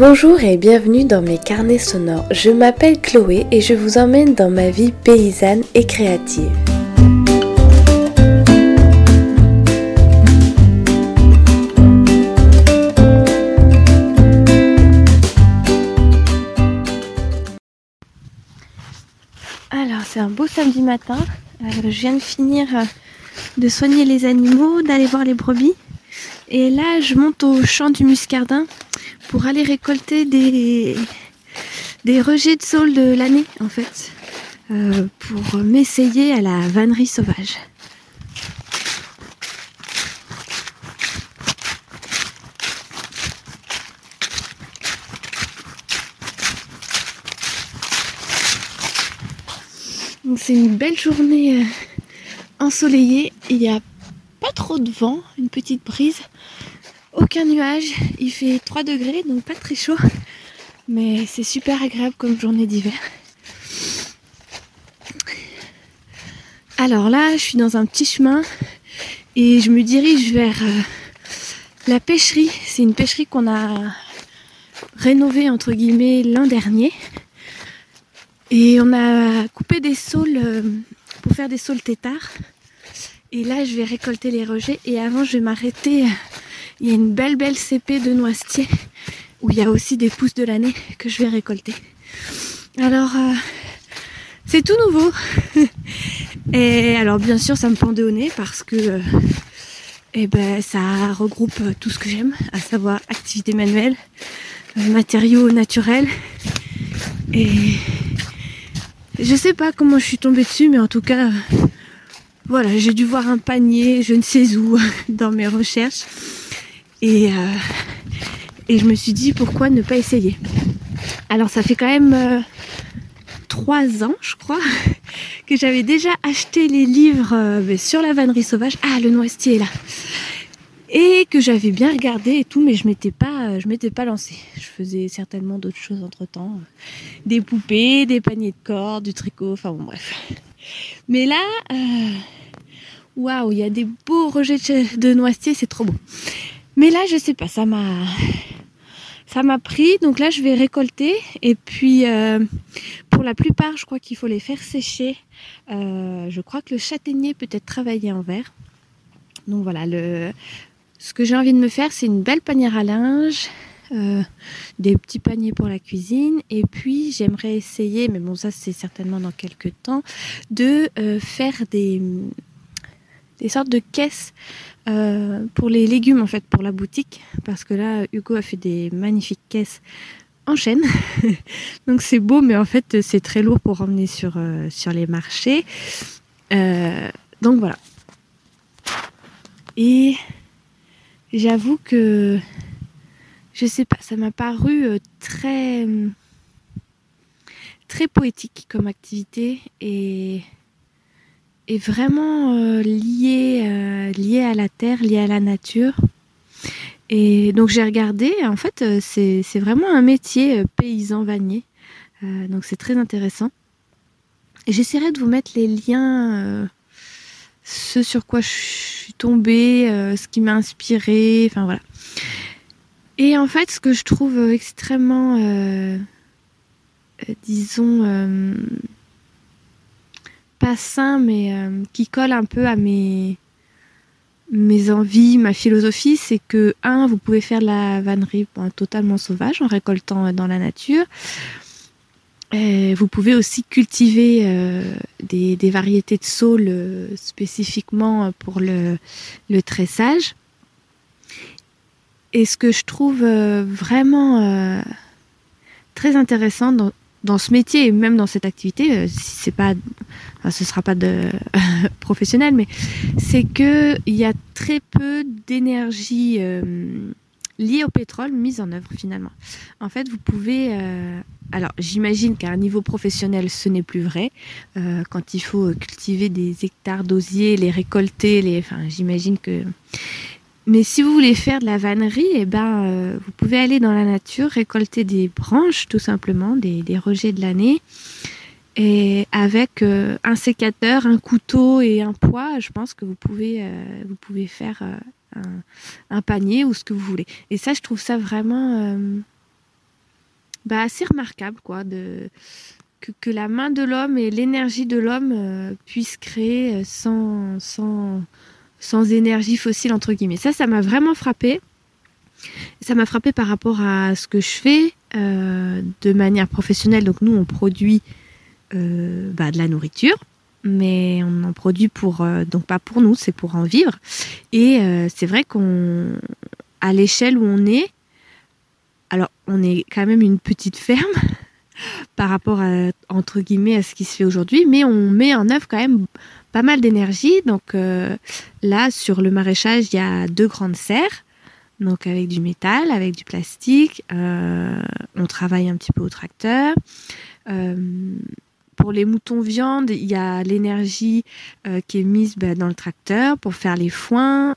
Bonjour et bienvenue dans mes carnets sonores. Je m'appelle Chloé et je vous emmène dans ma vie paysanne et créative. Alors c'est un beau samedi matin. Euh, je viens de finir euh, de soigner les animaux, d'aller voir les brebis. Et là je monte au champ du muscardin pour aller récolter des, rejets de saule de l'année en fait, euh, pour m'essayer à la vannerie sauvage. c'est une belle journée euh, ensoleillée, il n'y a trop de vent, une petite brise aucun nuage, il fait 3 degrés, donc pas très chaud, mais c'est super agréable comme journée d'hiver. Alors là, je suis dans un petit chemin et je me dirige vers euh, la pêcherie. C'est une pêcherie qu'on a rénovée entre guillemets l'an dernier. Et on a coupé des saules euh, pour faire des saules têtards. Et là, je vais récolter les rejets. Et avant, je vais m'arrêter il y a une belle belle CP de noisetier où il y a aussi des pousses de l'année que je vais récolter. Alors euh, c'est tout nouveau. Et alors bien sûr ça me pendait au nez parce que euh, eh ben, ça regroupe tout ce que j'aime, à savoir activité manuelle, euh, matériaux naturels. Et je sais pas comment je suis tombée dessus, mais en tout cas, voilà, j'ai dû voir un panier, je ne sais où, dans mes recherches. Et, euh, et je me suis dit pourquoi ne pas essayer? Alors ça fait quand même euh, trois ans, je crois, que j'avais déjà acheté les livres euh, sur la vannerie sauvage. Ah, le noisetier est là. Et que j'avais bien regardé et tout, mais je m'étais pas, je m'étais pas lancée. Je faisais certainement d'autres choses entre temps, des poupées, des paniers de cordes, du tricot, enfin bon bref. Mais là, waouh, il y a des beaux rejets de noisetier, c'est trop beau. Mais là, je sais pas, ça m'a ça m'a pris. Donc là, je vais récolter. Et puis, euh, pour la plupart, je crois qu'il faut les faire sécher. Euh, je crois que le châtaignier peut être travaillé en verre. Donc voilà, le, ce que j'ai envie de me faire, c'est une belle panière à linge. Euh, des petits paniers pour la cuisine et puis j'aimerais essayer mais bon ça c'est certainement dans quelques temps de faire des des sortes de caisses euh, pour les légumes en fait pour la boutique. Parce que là Hugo a fait des magnifiques caisses en chaîne donc c'est beau mais en fait c'est très lourd pour emmener sur, euh, sur les marchés. Euh, donc voilà. Et j'avoue que je sais pas ça m'a paru très très poétique comme activité. Et est vraiment euh, lié, euh, lié à la terre, lié à la nature. Et donc j'ai regardé, en fait euh, c'est vraiment un métier paysan vannier. donc c'est très intéressant. J'essaierai de vous mettre les liens, ce sur quoi je suis tombée, ce qui m'a inspiré, enfin voilà. Et en fait ce que je trouve extrêmement, disons, pas sain, mais euh, qui colle un peu à mes, envies, ma philosophie, c'est que, un, vous pouvez faire la vannerie totalement sauvage en récoltant euh, dans la nature. vous pouvez aussi cultiver euh, des, variétés de saules spécifiquement pour le, le, tressage. Et ce que je trouve vraiment très intéressant dans, dans ce métier et même dans cette activité, euh, si c'est pas, ce sera pas de professionnel, mais c'est que il y a très peu d'énergie euh, liée au pétrole mise en œuvre finalement. En fait, vous pouvez, euh, alors j'imagine qu'à un niveau professionnel, ce n'est plus vrai. quand il faut cultiver des hectares d'osier, les récolter, les, enfin, j'imagine que mais si vous voulez faire de la vannerie, eh ben, euh, vous pouvez aller dans la nature, récolter des branches tout simplement, des, rejets de l'année. Et avec euh, un sécateur, un couteau et un poids, je pense que vous pouvez, euh, vous pouvez faire un, panier ou ce que vous voulez. Et ça, je trouve ça vraiment bah, assez remarquable, quoi, de, que, la main de l'homme et l'énergie de l'homme puissent créer sans, sans, sans énergie fossile, entre guillemets. Ça, ça m'a vraiment frappé. Ça m'a frappé par rapport à ce que je fais de manière professionnelle. Donc nous, on produit bah, de la nourriture mais on en produit pour donc pas pour nous, c'est pour en vivre. Et c'est vrai qu'on à l'échelle où on est, alors on est quand même une petite ferme par rapport à, entre guillemets à ce qui se fait aujourd'hui, mais on met en œuvre quand même pas mal d'énergie. Donc euh, là, sur le maraîchage, il y a deux grandes serres, donc avec du métal, avec du plastique. Euh, on travaille un petit peu au tracteur. Euh, pour les moutons viande, il y a l'énergie qui est mise bah, dans le tracteur pour faire les foins,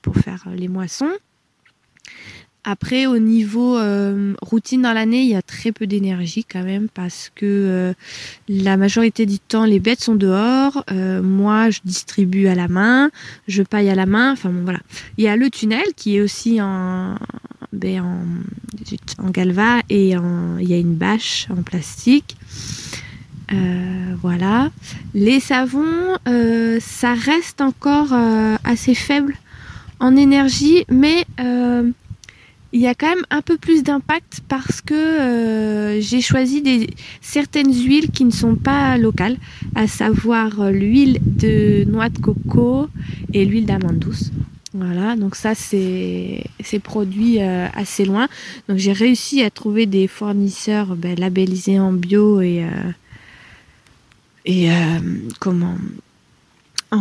pour faire les moissons. Après, au niveau euh, routine dans l'année, il y a très peu d'énergie quand même parce que euh, la majorité du temps, les bêtes sont dehors. Euh, moi, je distribue à la main, je paille à la main. Enfin bon, voilà. Il y a le tunnel qui est aussi en, ben, en, en galva et il y a une bâche en plastique. voilà. Les savons, ça reste encore assez faible en énergie, mais il y a quand même un peu plus d'impact parce que euh, j'ai choisi des, certaines huiles qui ne sont pas locales, à savoir euh, l'huile de noix de coco et l'huile d'amande douce. Voilà, donc ça c'est produit euh, assez loin. Donc j'ai réussi à trouver des fournisseurs ben, labellisés en bio et, et comment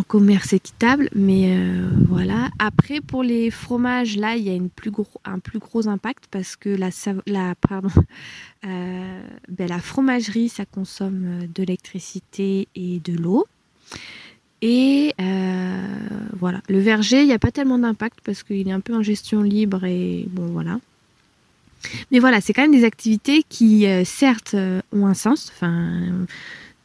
commerce équitable, mais euh, voilà. Après, pour les fromages, là, il y a une plus gros, un plus gros impact parce que la, la, pardon, euh, ben, la fromagerie, ça consomme euh, de l'électricité et de l'eau. Et voilà, le verger, il n'y a pas tellement d'impact parce qu'il est un peu en gestion libre et bon, voilà. Mais voilà, c'est quand même des activités qui, certes, ont un sens. Enfin,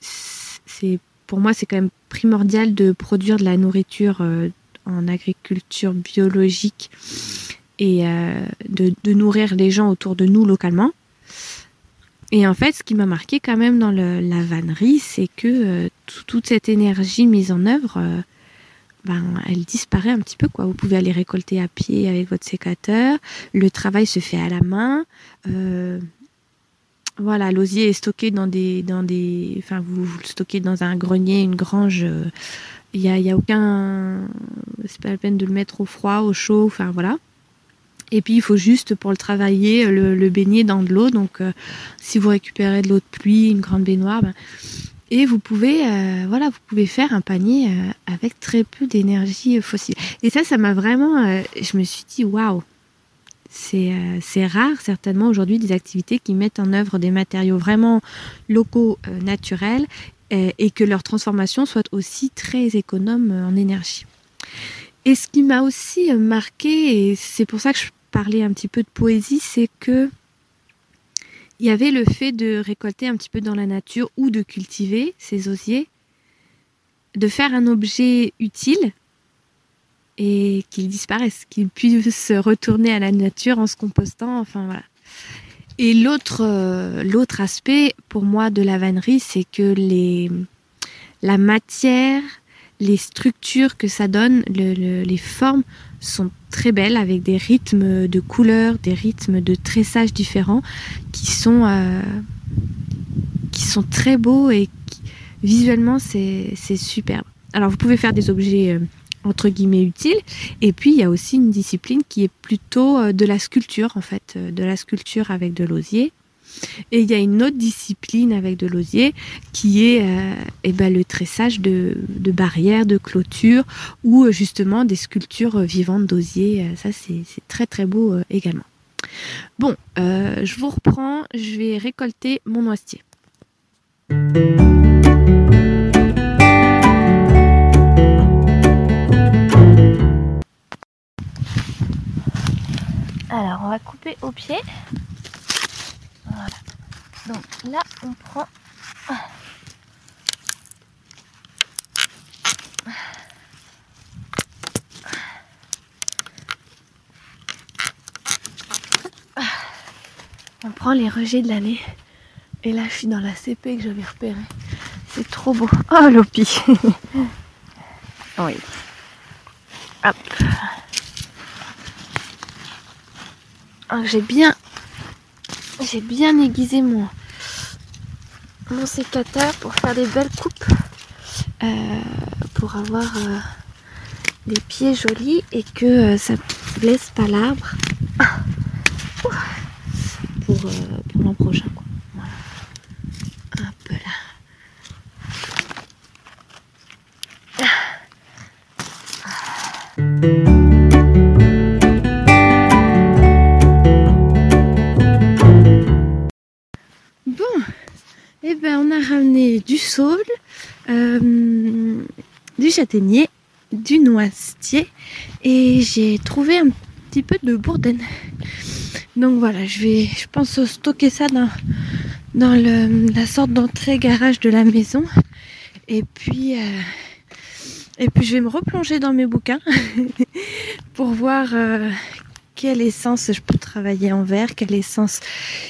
c'est pour moi, c'est quand même primordial de produire de la nourriture euh, en agriculture biologique et euh, de, nourrir les gens autour de nous localement. Et en fait, ce qui m'a marqué quand même dans la vannerie, c'est que euh, toute cette énergie mise en œuvre, ben, elle disparaît un petit peu. Quoi. Vous pouvez aller récolter à pied avec votre sécateur. Le travail se fait à la main. Voilà, l'osier est stocké dans des, dans des, enfin vous, le stockez dans un grenier, une grange. Il euh, y a, y a aucun, c'est pas la peine de le mettre au froid, au chaud, enfin voilà. Et puis il faut juste pour le travailler le, baigner dans de l'eau. Donc euh, si vous récupérez de l'eau de pluie, une grande baignoire, ben, et vous pouvez, euh, voilà, vous pouvez faire un panier avec très peu d'énergie fossile. Et ça, ça m'a vraiment, je me suis dit waouh, c'est rare certainement aujourd'hui des activités qui mettent en œuvre des matériaux vraiment locaux, euh, naturels, euh, et que leur transformation soit aussi très économe en énergie. Et ce qui m'a aussi marqué, et c'est pour ça que je parlais un petit peu de poésie, c'est que il y avait le fait de récolter un petit peu dans la nature ou de cultiver ces osiers, de faire un objet utile et qu'ils disparaissent, qu'ils puissent retourner à la nature en se compostant, enfin voilà. Et l'autre euh, l'autre aspect pour moi de la vannerie, c'est que les la matière, les structures que ça donne, les formes sont très belles avec des rythmes de couleurs, des rythmes de tressage différents qui sont euh, qui sont très beaux et visuellement c'est superbe. Alors vous pouvez faire des objets euh, entre guillemets utile. Et puis il y a aussi une discipline qui est plutôt euh, de la sculpture en fait, euh, de la sculpture avec de l'osier. Et il y a une autre discipline avec de l'osier qui est euh, eh ben, le tressage de, barrières, de clôtures ou justement des sculptures vivantes d'osier. Ça c'est très très beau également. Bon, je vous reprends, je vais récolter mon noisetier. Alors, on va couper au pied. Voilà. Donc là, on prend On prend les rejets de l'année. Et là, je suis dans la CP que j'avais repéré. C'est trop beau. Oh, Lopi Oui. Hop. Oh, j'ai bien... J'ai bien aiguisé mon, mon sécateur pour faire des belles coupes. Euh, pour avoir euh, des pieds jolis et que euh, ça blesse pas l'arbre. Pour, pour l'an prochain. Du saule, euh, du châtaignier, du noisetier et j'ai trouvé un petit peu de bourdaine. Donc voilà, je vais, je pense stocker ça dans, la sorte d'entrée garage de la maison. Et puis, euh, et puis je vais me replonger dans mes bouquins pour voir euh, quelle essence je peux travailler en verre, quelle essence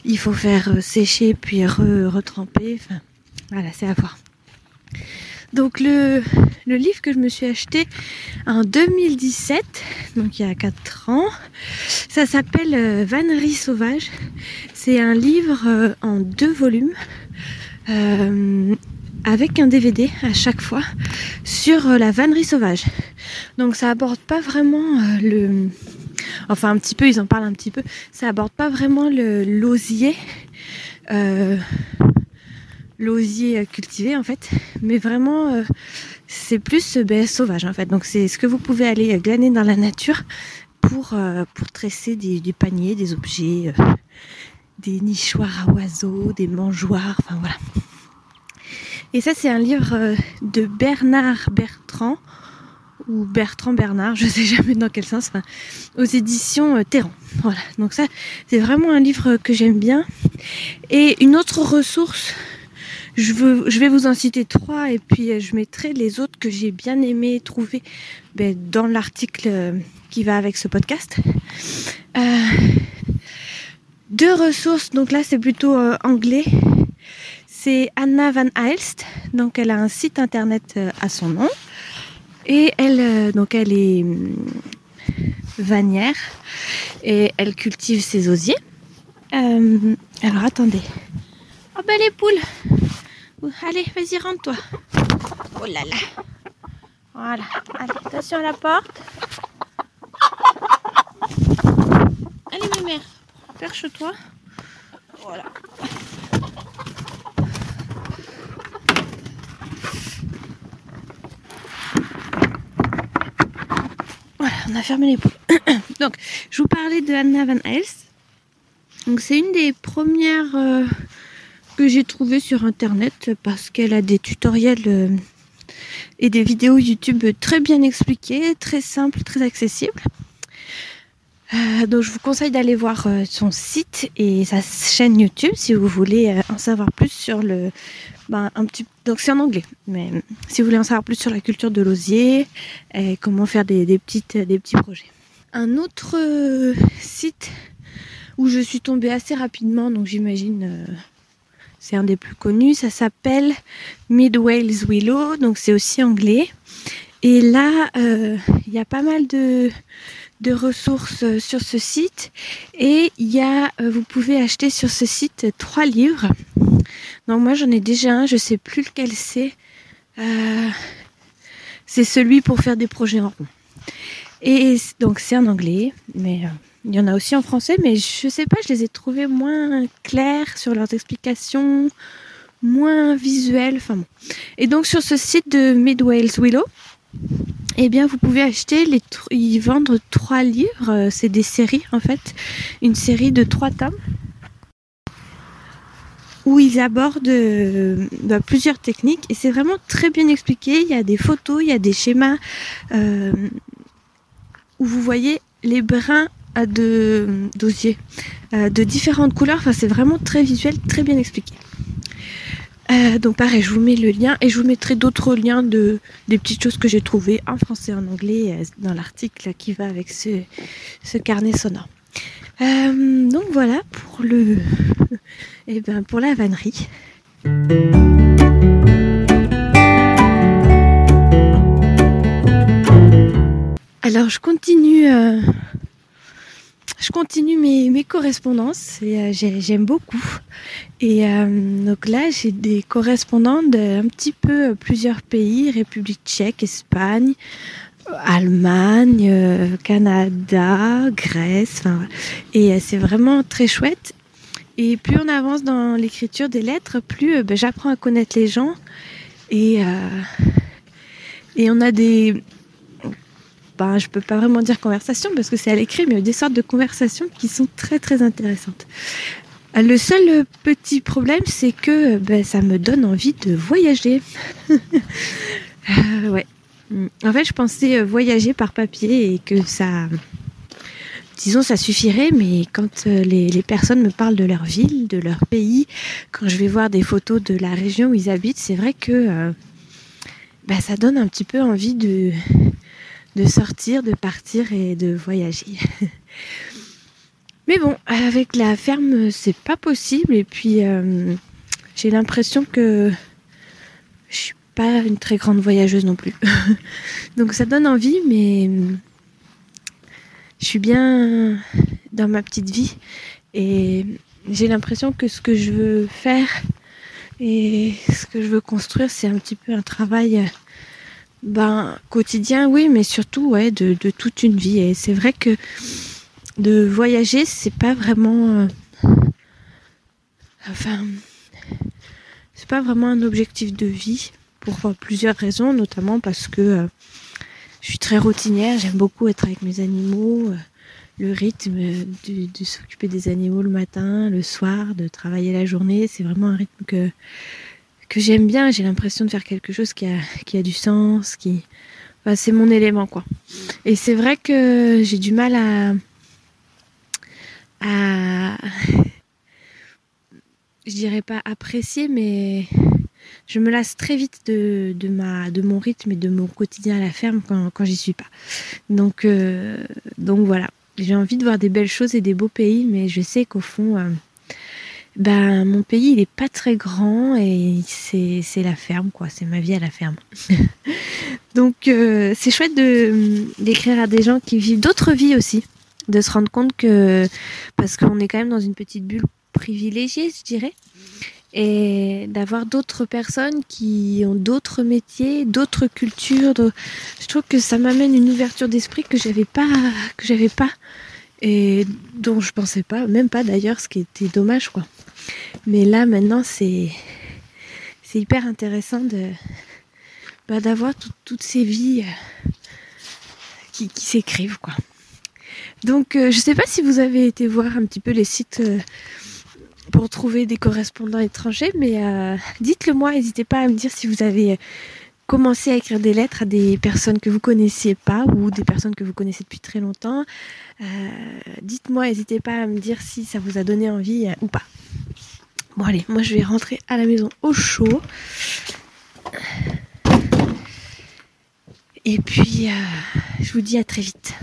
il faut faire sécher puis retremper. Enfin, voilà, c'est à voir. Donc le, livre que je me suis acheté en 2017, donc il y a 4 ans, ça s'appelle euh, Vannerie sauvage. C'est un livre euh, en deux volumes euh, avec un DVD à chaque fois sur la vannerie sauvage. Donc ça aborde pas vraiment le... Enfin un petit peu, ils en parlent un petit peu. Ça aborde pas vraiment le l'osier l'osier cultivé en fait, mais vraiment euh, c'est plus euh, ben, sauvage en fait. Donc c'est ce que vous pouvez aller glaner dans la nature pour, euh, pour tresser des, paniers, des objets, des nichoirs à oiseaux, des mangeoires, enfin voilà. Et ça c'est un livre de Bernard Bertrand ou Bertrand Bernard, je sais jamais dans quel sens, aux éditions Terran. Voilà, donc ça c'est vraiment un livre que j'aime bien. Et une autre ressource je, veux, je vais vous en citer trois et puis euh, je mettrai les autres que j'ai bien aimé trouver ben, dans l'article euh, qui va avec ce podcast. Euh, deux ressources, donc là c'est plutôt anglais. C'est Anna Van Heilst, donc elle a un site internet à son nom. Et elle, donc elle est hum, vanière et elle cultive ses osiers. alors attendez. Oh ben les poules Allez, vas-y, rentre-toi. Oh là là. Voilà. Allez, attention à la porte. Allez, ma mère, perche-toi. Voilà. Voilà, on a fermé les poules. Donc, je vous parlais de Anna Van Hels. Donc, c'est une des premières euh, que j'ai trouvé sur internet parce qu'elle a des tutoriels euh, et des vidéos YouTube très bien expliquées, très simples, très accessibles. Euh, donc je vous conseille d'aller voir euh, son site et sa chaîne YouTube si vous voulez en savoir plus sur le ben, un petit donc c'est en anglais mais si vous voulez en savoir plus sur la culture de l'osier et comment faire des, petites des petits projets. Un autre site où je suis tombée assez rapidement donc j'imagine c'est un des plus connus. Ça s'appelle Mid Wales Willow, donc c'est aussi anglais. Et là, euh, il y a pas mal de, ressources euh, sur ce site. Et il y a, euh, vous pouvez acheter sur ce site trois livres. Donc moi j'en ai déjà un, je sais plus lequel c'est. c'est celui pour faire des projets en rond. Et donc c'est en anglais, mais il y en a aussi en français, mais je sais pas, je les ai trouvés moins clairs sur leurs explications, moins visuels. Enfin bon. Et donc sur ce site de Midwales Willow, eh bien vous pouvez acheter les ils vendent trois livres, euh, c'est des séries en fait, une série de trois tomes où ils abordent euh, bah, plusieurs techniques et c'est vraiment très bien expliqué. Il y a des photos, il y a des schémas euh, où vous voyez les brins de dossiers euh, de différentes couleurs. Enfin, c'est vraiment très visuel, très bien expliqué. Euh, donc pareil, je vous mets le lien et je vous mettrai d'autres liens de des petites choses que j'ai trouvées en français et en anglais euh, dans l'article qui va avec ce, ce carnet sonore. Euh, donc voilà pour le, et eh ben pour la vannerie. Alors je continue, euh, je continue mes, correspondances et euh, j'aime beaucoup. Et donc là j'ai des correspondants d'un petit peu plusieurs pays, République Tchèque, Espagne, Allemagne, euh, Canada, Grèce, et euh, c'est vraiment très chouette. Et plus on avance dans l'écriture des lettres, plus euh, ben, j'apprends à connaître les gens et et on a des ben, je peux pas vraiment dire conversation parce que c'est à l'écrit, mais des sortes de conversations qui sont très très intéressantes. Le seul petit problème, c'est que ben, ça me donne envie de voyager. ouais, en fait, je pensais euh, voyager par papier et que ça, disons, ça suffirait, mais quand euh, les, personnes me parlent de leur ville, de leur pays, quand je vais voir des photos de la région où ils habitent, c'est vrai que euh, bah, ça donne un petit peu envie de, de sortir, de partir et de voyager. mais bon, avec la ferme, c'est pas possible, et puis j'ai l'impression que je suis pas une très grande voyageuse non plus. Donc ça donne envie, mais je suis bien dans ma petite vie et j'ai l'impression que ce que je veux faire et ce que je veux construire, c'est un petit peu un travail ben, quotidien, oui, mais surtout ouais, de, toute une vie. Et c'est vrai que de voyager, c'est pas vraiment. Euh, enfin. C'est pas vraiment un objectif de vie pour plusieurs raisons, notamment parce que euh, je suis très routinière, j'aime beaucoup être avec mes animaux, euh, le rythme de, s'occuper des animaux le matin, le soir, de travailler la journée, c'est vraiment un rythme que, j'aime bien, j'ai l'impression de faire quelque chose qui a, du sens, qui... c'est mon élément quoi. Et c'est vrai que j'ai du mal à... à... je dirais pas apprécier, mais je me lasse très vite de, ma, de mon rythme et de mon quotidien à la ferme quand, quand j'y suis pas. Donc, euh, donc voilà, j'ai envie de voir des belles choses et des beaux pays, mais je sais qu'au fond, euh, ben, mon pays il est pas très grand et c'est, la ferme quoi, c'est ma vie à la ferme. donc euh, c'est chouette de, d'écrire à des gens qui vivent d'autres vies aussi, de se rendre compte que, parce qu'on est quand même dans une petite bulle privilégiée, je dirais et d'avoir d'autres personnes qui ont d'autres métiers, d'autres cultures. Je trouve que ça m'amène une ouverture d'esprit que j'avais pas, que j'avais pas et dont je pensais pas, même pas d'ailleurs, ce qui était dommage quoi. Mais là maintenant c'est c'est hyper intéressant de bah, d'avoir toutes ces vies euh, qui, s'écrivent quoi. Donc euh, je sais pas si vous avez été voir un petit peu les sites euh, pour trouver des correspondants étrangers, mais euh, dites-le moi, n'hésitez pas à me dire si vous avez commencé à écrire des lettres à des personnes que vous connaissiez pas ou des personnes que vous connaissez depuis très longtemps. Euh, dites-moi, n'hésitez pas à me dire si ça vous a donné envie euh, ou pas. Bon allez, moi je vais rentrer à la maison au chaud. Et puis, je vous dis à très vite.